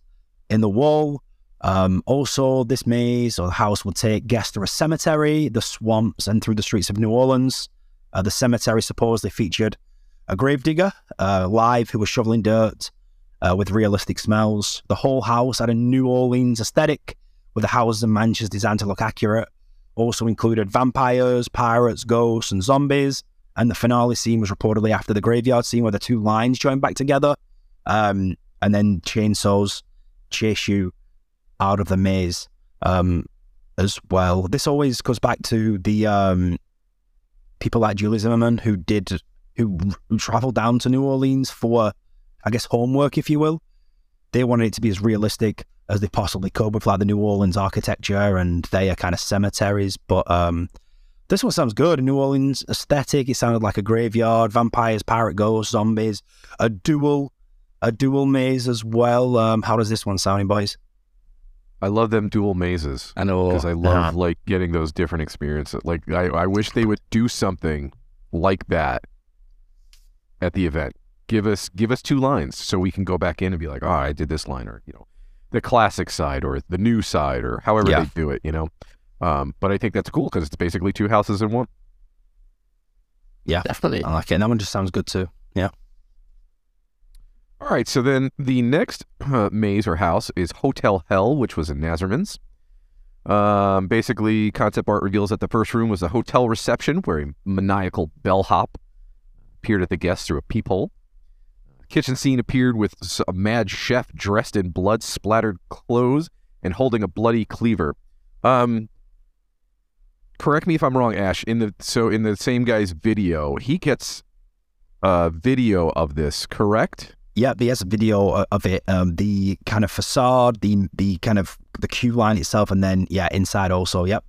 in the wall. Um, also, this maze or house will take guests to a cemetery, the swamps, and through the streets of New Orleans. Uh, the cemetery supposedly featured a gravedigger uh, live who was shoveling dirt uh, with realistic smells. The whole house had a New Orleans aesthetic with the houses and mansions designed to look accurate. Also included vampires, pirates, ghosts, and zombies. And the finale scene was reportedly after the graveyard scene where the two lines join back together. Um, and then chainsaws chase you out of the maze um, as well. This always goes back to the um, people like Julie Zimmerman who did who, who traveled down to New Orleans for, I guess, homework, if you will. They wanted it to be as realistic as they possibly could with like the New Orleans architecture and their kind of cemeteries. But um, this one sounds good. New Orleans aesthetic. It sounded like a graveyard, vampires, pirate ghosts, zombies, a dual, a dual maze as well. Um, how does this one sound, boys? I love them dual mazes I know. because I love like getting those different experiences. Like I, I wish they would do something like that at the event. Give us give us two lines so we can go back in and be like, oh, I did this line, or you know, the classic side or the new side, or however Yeah. they do it. You know, um, but I think that's cool because it's basically two houses in one. Yeah, definitely. I like it. And that one just sounds good too. All right, so then the next uh, maze or house is Hotel Hell, which was in Nazzaman's. Um, basically, concept art reveals that the first room was a hotel reception where a maniacal bellhop appeared at the guests through a peephole. Kitchen scene appeared with a mad chef dressed in blood splattered clothes and holding a bloody cleaver. Um, correct me if I'm wrong, Ash. In the so in the same guy's video, he gets a video of this, correct? Yeah, there's a video of it. Um, the kind of facade, the the kind of the queue line itself, and then yeah, inside also. Yep.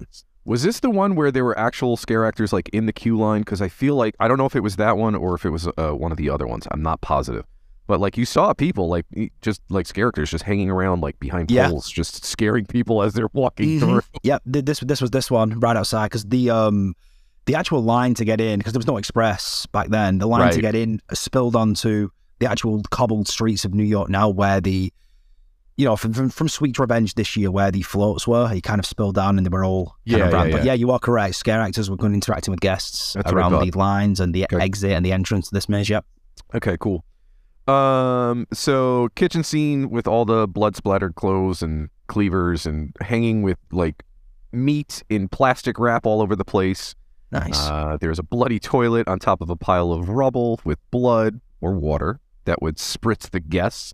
Was this the one where there were actual scare actors like in the queue line? Because I feel like I don't know if it was that one or if it was uh, one of the other ones. I'm not positive. But like you saw people like just like scare actors just hanging around like behind Yeah. poles, just scaring people as they're walking Mhm. through. Yep, th- this this was this one right outside because the um the actual line to get in because there was no express back then. The line to get in spilled onto the actual cobbled streets of New York now, where the you know from from, from Sweet Revenge this year, where the floats were, he kind of spilled down and they were all Yeah, yeah, ran. But yeah. yeah, you are correct. Scare actors were going interacting with guests That's around the lines and the Okay. exit and the entrance to this maze. Yep. Okay, cool. Um, so kitchen scene with all the blood splattered clothes and cleavers and hanging with like meat in plastic wrap all over the place. Nice. Uh, there's a bloody toilet on top of a pile of rubble with blood or water that would spritz the guests.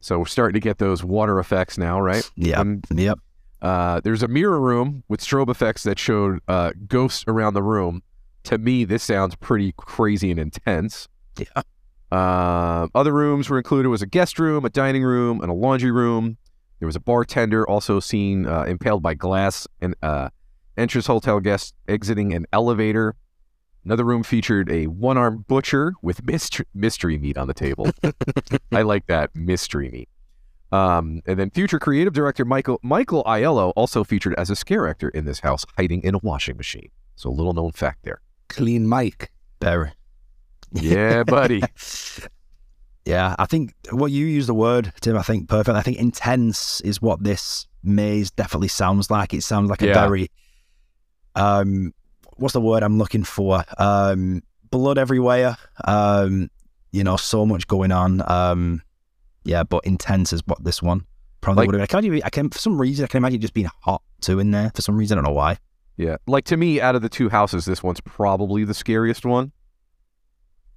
So we're starting to get those water effects now, right? yep. And, Yep. uh, there's a mirror room with strobe effects that showed uh, ghosts around the room. To me, this sounds pretty crazy and intense. Yeah. Uh, other rooms were included was a guest room, a dining room, and a laundry room. There was a bartender also seen uh, impaled by glass and uh, entrance hotel guests exiting an elevator. Another room featured a one-armed butcher with mystery, mystery meat on the table. I like that mystery meat. Um, and then future creative director Michael Michael Aiello also featured as a scare actor in this house, hiding in a washing machine. So a little known fact there. Clean Mike. Very. Yeah, buddy. Yeah, I think what you use the word, Tim, I think perfect. I think intense is what this maze definitely sounds like. It sounds like a Yeah. very um what's the word I'm looking for? Um blood everywhere. Um, you know, so much going on. Um yeah, but intense is what this one probably Like- would have been. I can't even I can for some reason I can imagine just being hot too in there for some reason. I don't know why. Yeah. Like to me, out of the two houses, this one's probably the scariest one.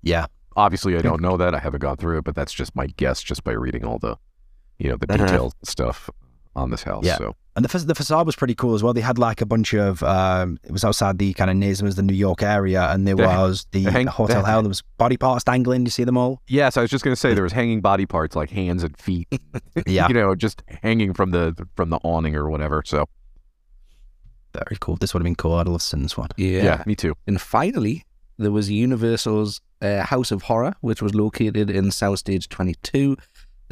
Yeah. Obviously, I don't know that. I haven't gone through it, but that's just my guess just by reading all the, you know, the Uh-huh. detailed stuff on this house. Yeah. So And the, fa- the facade was pretty cool as well. They had like a bunch of, um, it was outside the kind of Nazzaman's, the New York area, and there The- was the the hang- Hotel the- Hell. There was body parts dangling. You see them all? yes, I was just gonna say there was hanging body parts like hands and feet. Yeah. you know, just hanging from the from the awning or whatever. So Very cool. This would have been cool. I'd love to this one. Yeah. yeah, me too. And finally, there was Universal's uh, House of Horror, which was located in Soundstage 22.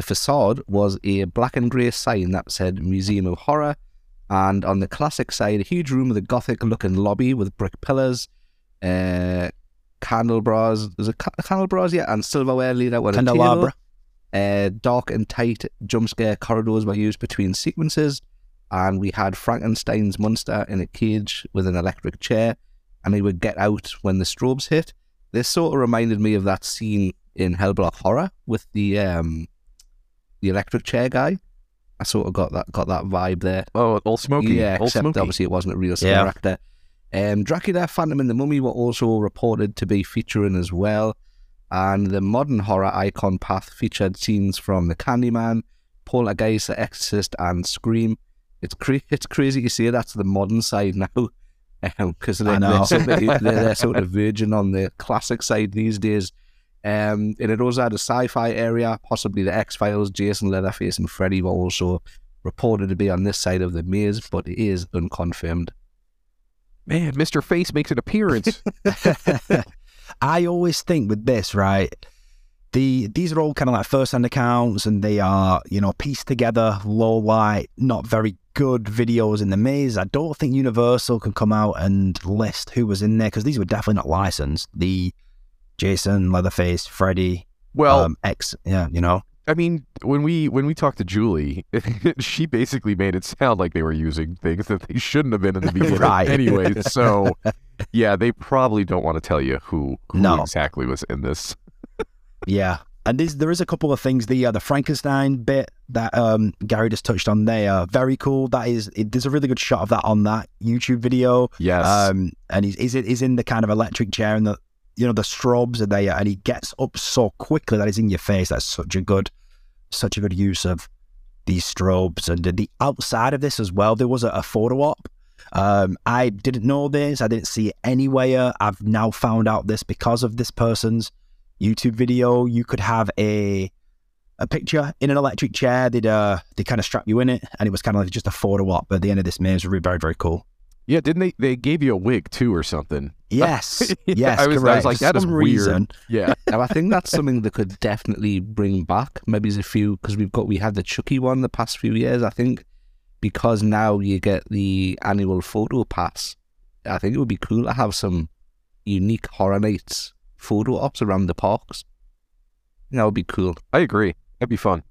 The facade was a black and grey sign that said Museum of Horror. And on the classic side, a huge room with a gothic looking lobby with brick pillars, uh, candelabras. There's a ca- candelabras, yeah, and silverware laid out on a table. Uh, dark and tight jump scare corridors were used between sequences, and we had Frankenstein's monster in a cage with an electric chair, and he would get out when the strobes hit. This sort of reminded me of that scene in Hellblock Horror with the um, the electric chair guy. I sort of got that got that vibe there. Oh, old Smoky. Yeah, old except Smoky. obviously it wasn't a real scare Yeah. actor. Um, Dracula, Phantom, and the Mummy were also reported to be featuring as well. And the modern horror icon path featured scenes from The Candyman, Poltergeist, The Exorcist, and Scream. It's cra- it's crazy to say that's the modern side now, because I they're, they're, sort of, they're, they're sort of virgin on the classic side these days. Um, and it also had a sci-fi area, possibly the X Files, Jason Leatherface, and Freddy were also reported to be on this side of the maze, but it is unconfirmed. Man, Mr. Face makes an appearance. I always think with this, right? The these are all kind of like first hand accounts, and they are you know pieced together, low light, not very good videos in the maze. I don't think Universal can come out and list who was in there because these were definitely not licensed. The Jason, Leatherface, Freddy, well, um, X, yeah, you know, I mean, when we when we talked to Julie, she basically made it sound like they were using things that they shouldn't have been in the beginning, Right. anyway. So, yeah, they probably don't want to tell you who, who No. exactly was in this. Yeah. And there's, a couple of things. The uh, the Frankenstein bit that um, Gary just touched on there, very cool. That is, it, there's a really good shot of that on that YouTube video. Yes, Um, and he's he's, he's in the kind of electric chair and the you know the strobes are there, and he gets up so quickly that he's in your face. That's such a good, such a good use of these strobes and the outside of this as well. There was a, a photo op. Um, I didn't know this. I didn't see it anywhere. I've now found out this because of this person's YouTube video. You could have a a picture in an electric chair. They'd uh, they kind of strap you in it, and it was kind of like just a photo op at the end of this maze. Very very very cool. Yeah. Didn't they? They gave you a wig too, or something Yes, yes, I was, correct. I was like, For that is weird. reason- Yeah. Now I think that's something that could definitely bring back. Maybe there's a few because we've got we had the Chucky one the past few years. I think because now you get the annual photo pass. I think it would be cool to have some unique horror nights photo ops around the parks. That would be cool. I agree. That'd be fun.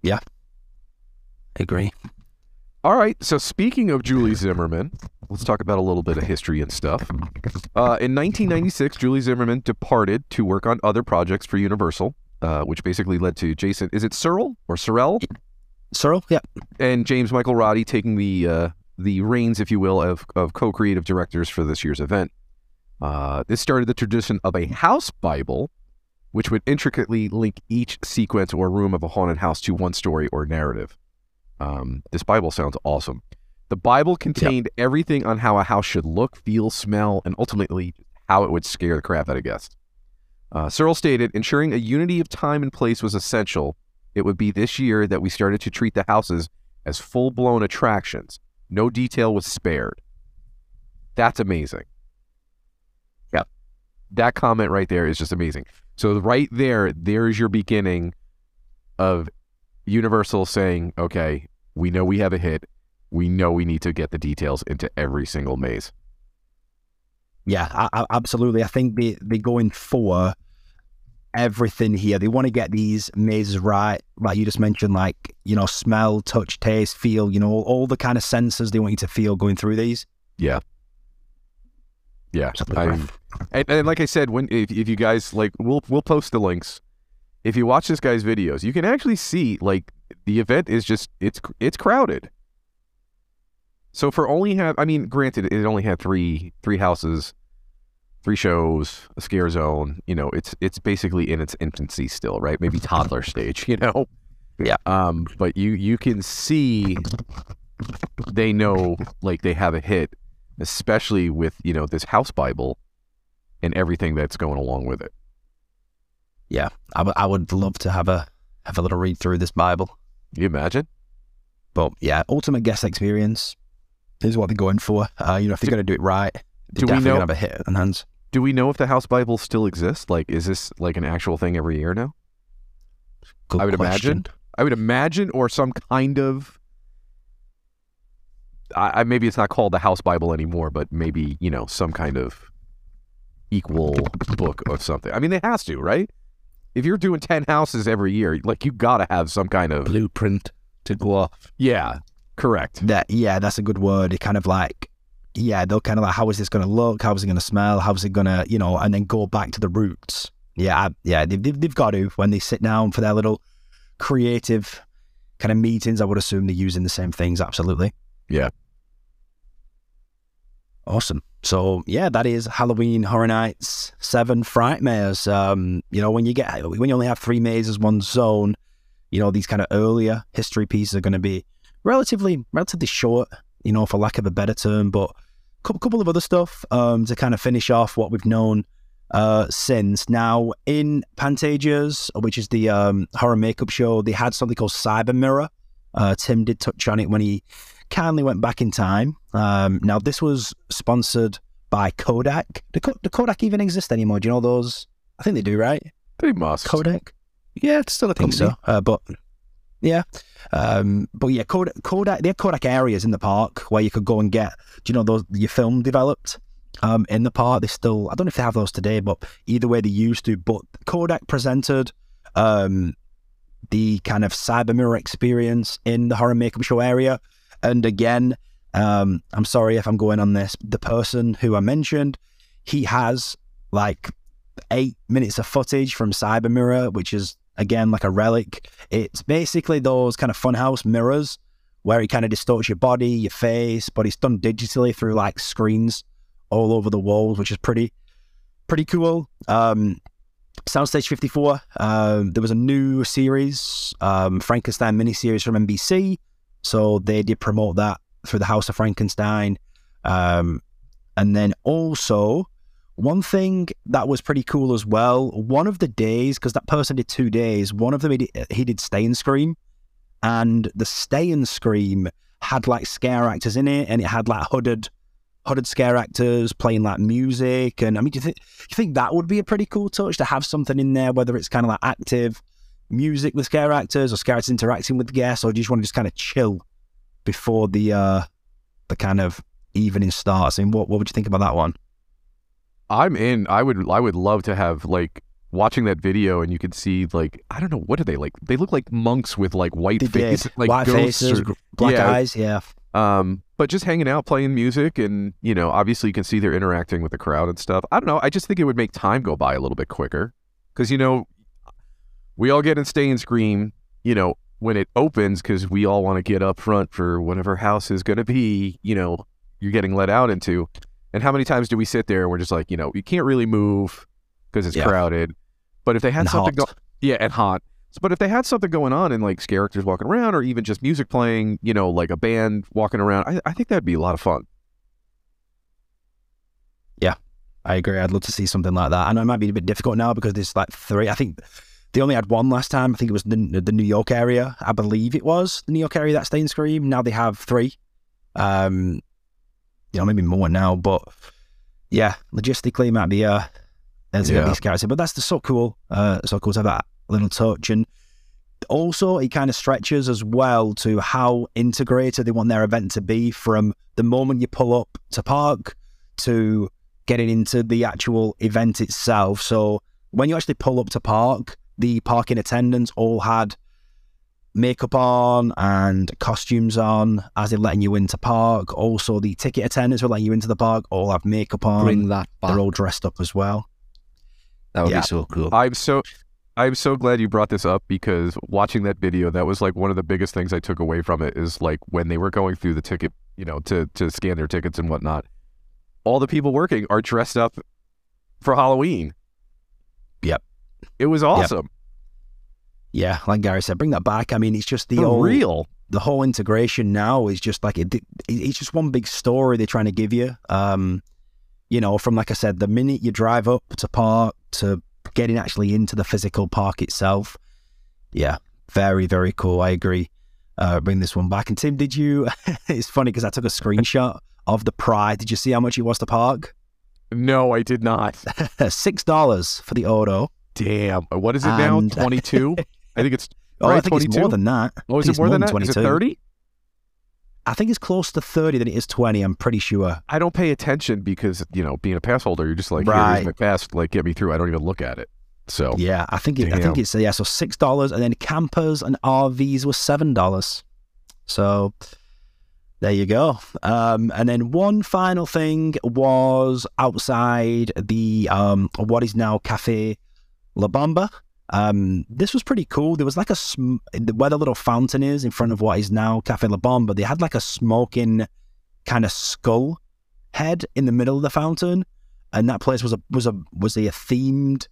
Yeah, I agree. All right. So speaking of Julie Zimmerman, let's talk about a little bit of history and stuff. Uh, in 1996, Julie Zimmerman departed to work on other projects for Universal, uh, which basically led to Jason. Is it Searle or Sorrell Sorrel, yeah. and James Michael Roddy taking the uh, the reins, if you will, of of co-creative directors for this year's event. Uh, this started the tradition of a house Bible, which would intricately link each sequence or room of a haunted house to one story or narrative. Um, this Bible sounds awesome. The Bible contained everything on how a house should look, feel, smell, and ultimately how it would scare the crap out of guests. Uh, Searle stated, ensuring a unity of time and place was essential. It would be this year that we started to treat the houses as full blown attractions. No detail was spared. That's amazing. Yep. That comment right there is just amazing. So, right there, there's your beginning of Universal saying, okay, we know we have a hit. We know we need to get the details into every single maze. Yeah, I, I, absolutely. I think they, they're going for everything here. They want to get these mazes right, like you just mentioned, like, you know, smell, touch, taste, feel, you know, all, all the kind of senses they want you to feel going through these. Yeah. Yeah. Something I- right. and, and like I said, when if, if you guys like, we'll we'll post the links. If you watch this guy's videos, you can actually see like the event is just it's it's crowded. So for only have I mean, granted, it only had three three houses, three shows, a scare zone. You know, it's it's basically in its infancy still, right? Maybe toddler stage. You know. Yeah. Um, but you you can see they know like they have a hit, especially with you know this house Bible and everything that's going along with it. Yeah, I, w- I would love to have a have a little read through this Bible. You imagine? But yeah, ultimate guest experience is what they're going for. Uh, you know, if they're going to do it right, they're do we definitely know- going to have a hit on hands. Do we know if the house Bible still exists? Like, is this like an actual thing every year now? Good I would question. imagine. I would imagine, or some kind of. I, I maybe it's not called the House Bible anymore, but maybe you know some kind of equal book or something. I mean, it has to, right? If you're doing ten houses every year, like you got to have some kind of Blueprint to go off. yeah, correct. That yeah, that's a good word. It kind of like yeah, they'll kind of like how is this going to look? How is it going to smell? How's it going to you know? And then go back to the roots. Yeah, I, yeah, they've, they've, they've got to when they sit down for their little creative kind of meetings. I would assume they're using the same things. Absolutely. Yeah. Awesome. So yeah, that is Halloween Horror Nights Seven Frightmares. Um, you know, when you get when you only have three mazes, one zone, you know, these kind of earlier history pieces are going to be relatively relatively short, you know, for lack of a better term. But a couple, of other stuff um, to kind of finish off what we've known uh, since. Now, in Pantages, which is the um, horror makeup show, they had something called Cyber Mirror. Uh, Tim did touch on it when he kindly went back in time. Um, now, this was sponsored by Kodak. Do, do Kodak even exist anymore? Do you know those? I think they do, right? They must. Kodak? Yeah, it's still a I think company. so. Uh, but yeah, um, but yeah, Kodak, Kodak, they had Kodak areas in the park where you could go and get, do you know, those your film developed um, in the park. They still, I don't know if they have those today, but either way, they used to. But Kodak presented um, the kind of cyber mirror experience in the horror makeup show area, and again, um, I'm sorry if I'm going on this. The person who I mentioned, he has like eight minutes of footage from Cyber Mirror, which is again like a relic. It's basically those kind of funhouse mirrors where it kind of distorts your body, your face, but it's done digitally through like screens all over the walls, which is pretty pretty cool. Um, Soundstage 54, um, there was a new series, um, Frankenstein miniseries from NBC. So they did promote that through the House of Frankenstein. Um, and then also, one thing that was pretty cool as well, one of the days, because that person did two days, one of them he did, he did Stay and Scream. And the Stay and Scream had like scare actors in it and it had like hooded hooded scare actors playing like music. And I mean, do you think you think that would be a pretty cool touch to have something in there, whether it's kind of like active music with scare actors or scare actors interacting with guests, or do you just want to just kind of chill before the uh the kind of evening starts? I mean, what what would you think about that one? I'm in. I would I would love to have like watching that video and you could see like I don't know what are they like? They look like monks with like white They did. faces, like White faces, or- black yeah. eyes, yeah. Um, but just hanging out, playing music, and you know, obviously you can see they're interacting with the crowd and stuff. I don't know. I just think it would make time go by a little bit quicker because you know, we all get in stay and scream. You know, when it opens because we all want to get up front for whatever house is going to be. You know, you're getting let out into. And how many times do we sit there and we're just like, you know, you can't really move because it's Yeah. crowded. But if they had And something, go- yeah, and hot. But if they had something going on and like characters walking around or even just music playing, you know, like a band walking around, I, I think that'd be a lot of fun. Yeah, I agree. I'd love to see something like that. I know it might be a bit difficult now because there's like three. I think they only had one last time. I think it was the, the New York area. I believe it was the New York area that Stay and Scream. Now they have three. Um, you know, maybe more now, but yeah, logistically it might be uh, there's gonna Yeah. be scary. But that's the so cool. Uh, so cool to have that little touch and. Also, it kind of stretches as well to how integrated they want their event to be from the moment you pull up to park to getting into the actual event itself. So when you actually pull up to park, the parking attendants all had makeup on and costumes on as they're letting you into park. Also, the ticket attendants who are letting you into the park all have makeup on. Bring that back. They're all dressed up as well. That would Yeah. be so cool. I'm so I'm so glad you brought this up because watching that video, that was like one of the biggest things I took away from it is like when they were going through the ticket, you know, to to scan their tickets and whatnot. All the people working are dressed up for Halloween. Yep. It was awesome. Yeah, like Gary said, bring that back. I mean, it's just the For old, real. the whole integration now is just like it, it- it's just one big story they're trying to give you. Um, you know, from like I said, the minute you drive up to park to getting actually into the physical park itself. Yeah, very very cool. I agree. Uh, bring this one back. And Tim, did you? it's funny because I took a screenshot of the Pride. Did you see how much it was to park? No, I did not. Six dollars for the auto. Damn. What is it now? And- 22? I think it's Oh, I think it's more than that. Oh, is it more than that? Is it 22. 30? I think it's close to thirty than it is twenty. I'm pretty sure. I don't pay attention because, you know, being a pass holder, you're just like, Right. here's my pass, like get me through. I don't even look at it. So Yeah, I think it, I think it's yeah. So six dollars, and then campers and RVs seven dollars. So there you go. Um, and then one final thing was outside the um, what is now Cafe La Bamba. Um, this was pretty cool. There was like a sm- where the little fountain is in front of what is now Cafe La Bamba. They had like a smoking kind of skull head in the middle of the fountain, and that place was a was a was a themed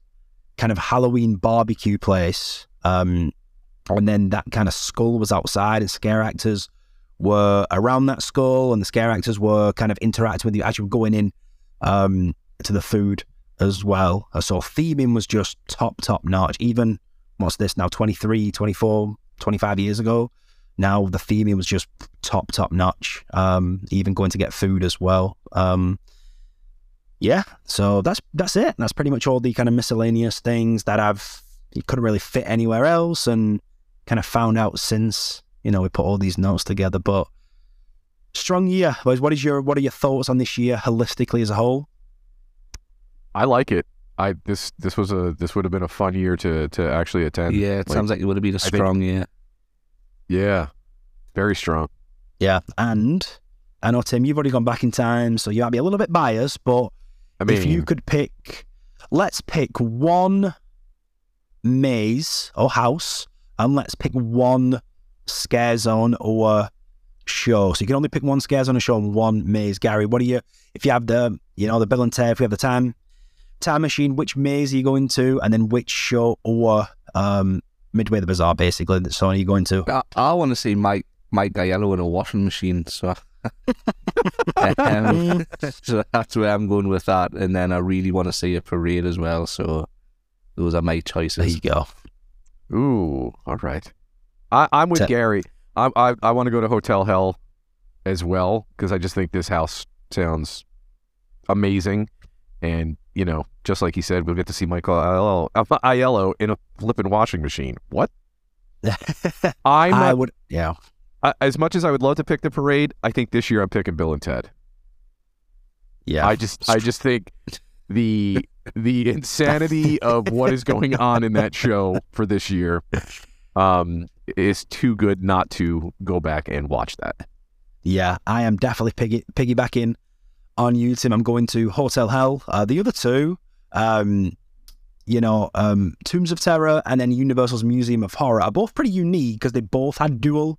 kind of Halloween barbecue place. Um, and then that kind of skull was outside, and scare actors were around that skull, and the scare actors were kind of interacting with you as you were going in um, to the food as well. Uh, So theming was just top, top notch. Even, what's this now, 23, 24, 25 years ago? Now the theming was just top, top notch. Um, even going to get food as well. Um, yeah, so that's that's it. That's pretty much all the kind of miscellaneous things that I've couldn't really fit anywhere else, and kind of found out since you know we put all these notes together. But strong year. What is your what are your thoughts on this year holistically as a whole? I like it. I this this was a this would have been a fun year to to actually attend. yeah, it like- sounds like it would have been a think- strong year. Yeah. Very strong. Yeah, and I know Tim, you've already gone back in time, so you might be a little bit biased, but I mean, if you could pick, let's pick one maze or house, and let's pick one scare zone or show. So you can only pick one scare zone or show and one maze. Gary, what do you? If you have the, you know, the Bill and Ted, if we have the time time machine, which maze are you going to, and then which show or um, Midway the Bazaar, basically. So are you going to? I, I want to see Mike Mike Aiello in a washing machine, so um, so that's where I'm going with that. And then I really want to see a parade as well. So those are my choices. There choices. you go. Ooh, all right. I, I'm with Te- Gary. I I, I want to go to Hotel Hell as well because I just think this house sounds amazing. And, you know, just like he said, we'll get to see Michael Aiello, Aiello in a flipping washing machine. What? I'm I would, yeah. As much as I would love to pick the parade, I think this year I'm picking Bill and Ted. Yeah. I just I just think the the insanity of what is going on in that show for this year um is too good not to go back and watch that. Yeah, I am definitely piggy, piggybacking on you, Tim. I'm going to Hotel Hell. Uh, the other two, um, you know, um, Tombs of Terror and then Universal's Museum of Horror are both pretty unique because they both had dual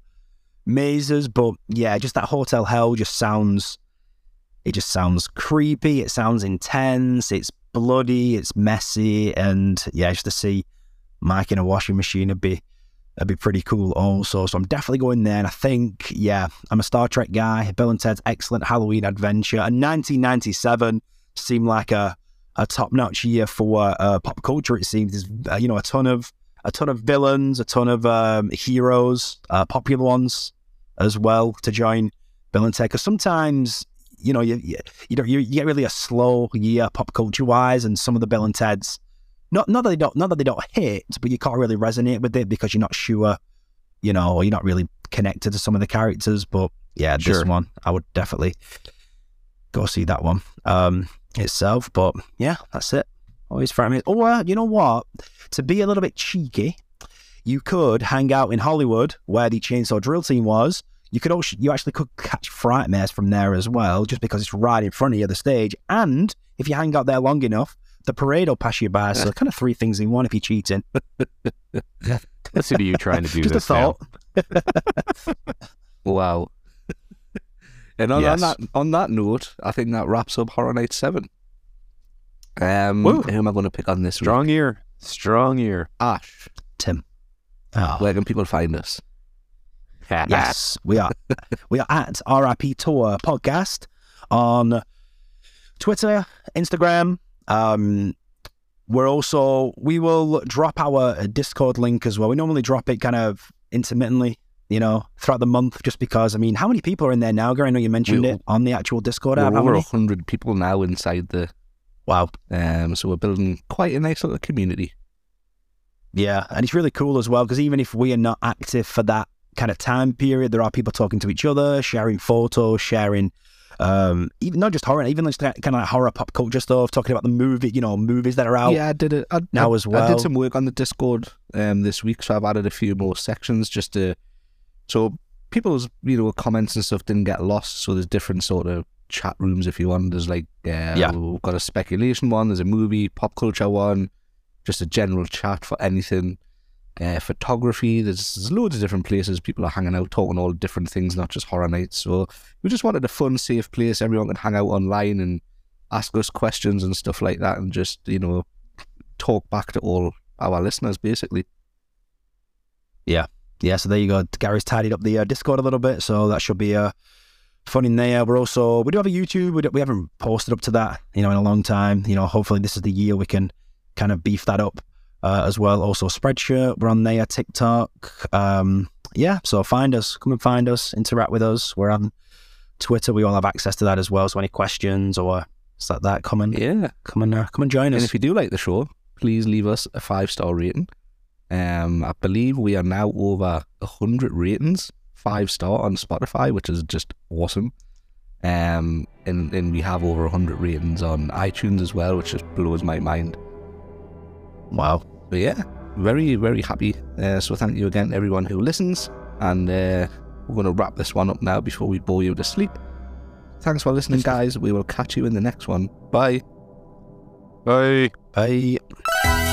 mazes. But yeah, just that Hotel Hell just sounds, it just sounds creepy. It sounds intense. It's bloody. It's messy. And yeah, just to see Mike in a washing machine would be That'd be pretty cool also. So I'm definitely going there. And I think, yeah, I'm a Star Trek guy. Bill and Ted's excellent Halloween adventure. And 1997 seemed like a, a top notch year for uh, pop culture. It seems there's, uh, you know, a ton of a ton of villains, a ton of um, heroes, uh, popular ones as well to join Bill and Ted. Because sometimes, you know, you you, you, don't, you you get really a slow year pop culture wise, and some of the Bill and Ted's not not that they don't not that they don't hit, but you can't really resonate with it because you're not sure, you know, or you're not really connected to some of the characters. But yeah, this one I would definitely go see that one um, itself. But yeah, that's it. Always me. Oh, uh, you know what? To be a little bit cheeky, you could hang out in Hollywood where the Chainsaw Drill Team was. You could also, you actually could catch Frightmares from there as well, just because it's right in front of you, the stage. And if you hang out there long enough, the parade will pass you by. So kind of three things in one if you're cheating. Listen to you trying to do Just a this now. thought. Wow. and on, Yes. on that on that note, I think that wraps up Horror Night Seven. Um, Woo. who am I going to pick on this week? Strong year. Strong year. Ash. Tim. Oh. Where can people find us? Yes, we are. we are at RIP Tour Podcast on Twitter, Instagram. Um, we're also we will drop our uh, Discord link as well. We normally drop it kind of intermittently, you know, throughout the month, just because. I mean, how many people are in there now? Gary, I know you mentioned We- it on the actual Discord We're app. Over hundred people now inside the. Wow. Um, so we're building quite a nice little community. Yeah, and it's really cool as well because even if we are not active for that kind of time period, there are people talking to each other, sharing photos, sharing um even not just horror, even just kind of like horror pop culture stuff, talking about the movie, you know, movies that are out. Yeah, I did it I, now I- as I did some work on the Discord um this week, so I've added a few more sections just to so people's you know comments and stuff didn't get lost. So there's different sort of chat rooms if you want. There's like uh, Yeah. we've got a speculation one, there's a movie, pop culture one, just a general chat for anything. Uh, photography, there's, loads of different places people are hanging out, talking all different things, not just horror nights. So we just wanted a fun, safe place everyone can hang out online and ask us questions and stuff like that, and just you know talk back to all our listeners, basically. Yeah. Yeah, so there you go. Gary's tidied up the uh, Discord a little bit, so that should be uh, fun in there. We're also we do have a YouTube. We, do, we haven't posted up to that, you know, in a long time. You know, hopefully this is the year we can kind of beef that up uh, as well. Also, Spreadshirt, we're on there. TikTok, um, yeah. So find us, come and find us, interact with us. We're on Twitter. We all have access to that as well. So any questions or stuff like that, come and Yeah. come and uh, come and join us. And if you do like the show, please leave us a five star rating. Um, I believe we are now over hundred ratings, five star on Spotify, which is just awesome. Um, and and we have over hundred ratings on iTunes as well, which just blows my mind. wow. But yeah, very very happy. Uh, so thank you again everyone who listens, and uh, we're going to wrap this one up now before we bore you to sleep. Thanks for listening, guys. We will catch you in the next one. Bye. Bye. Bye.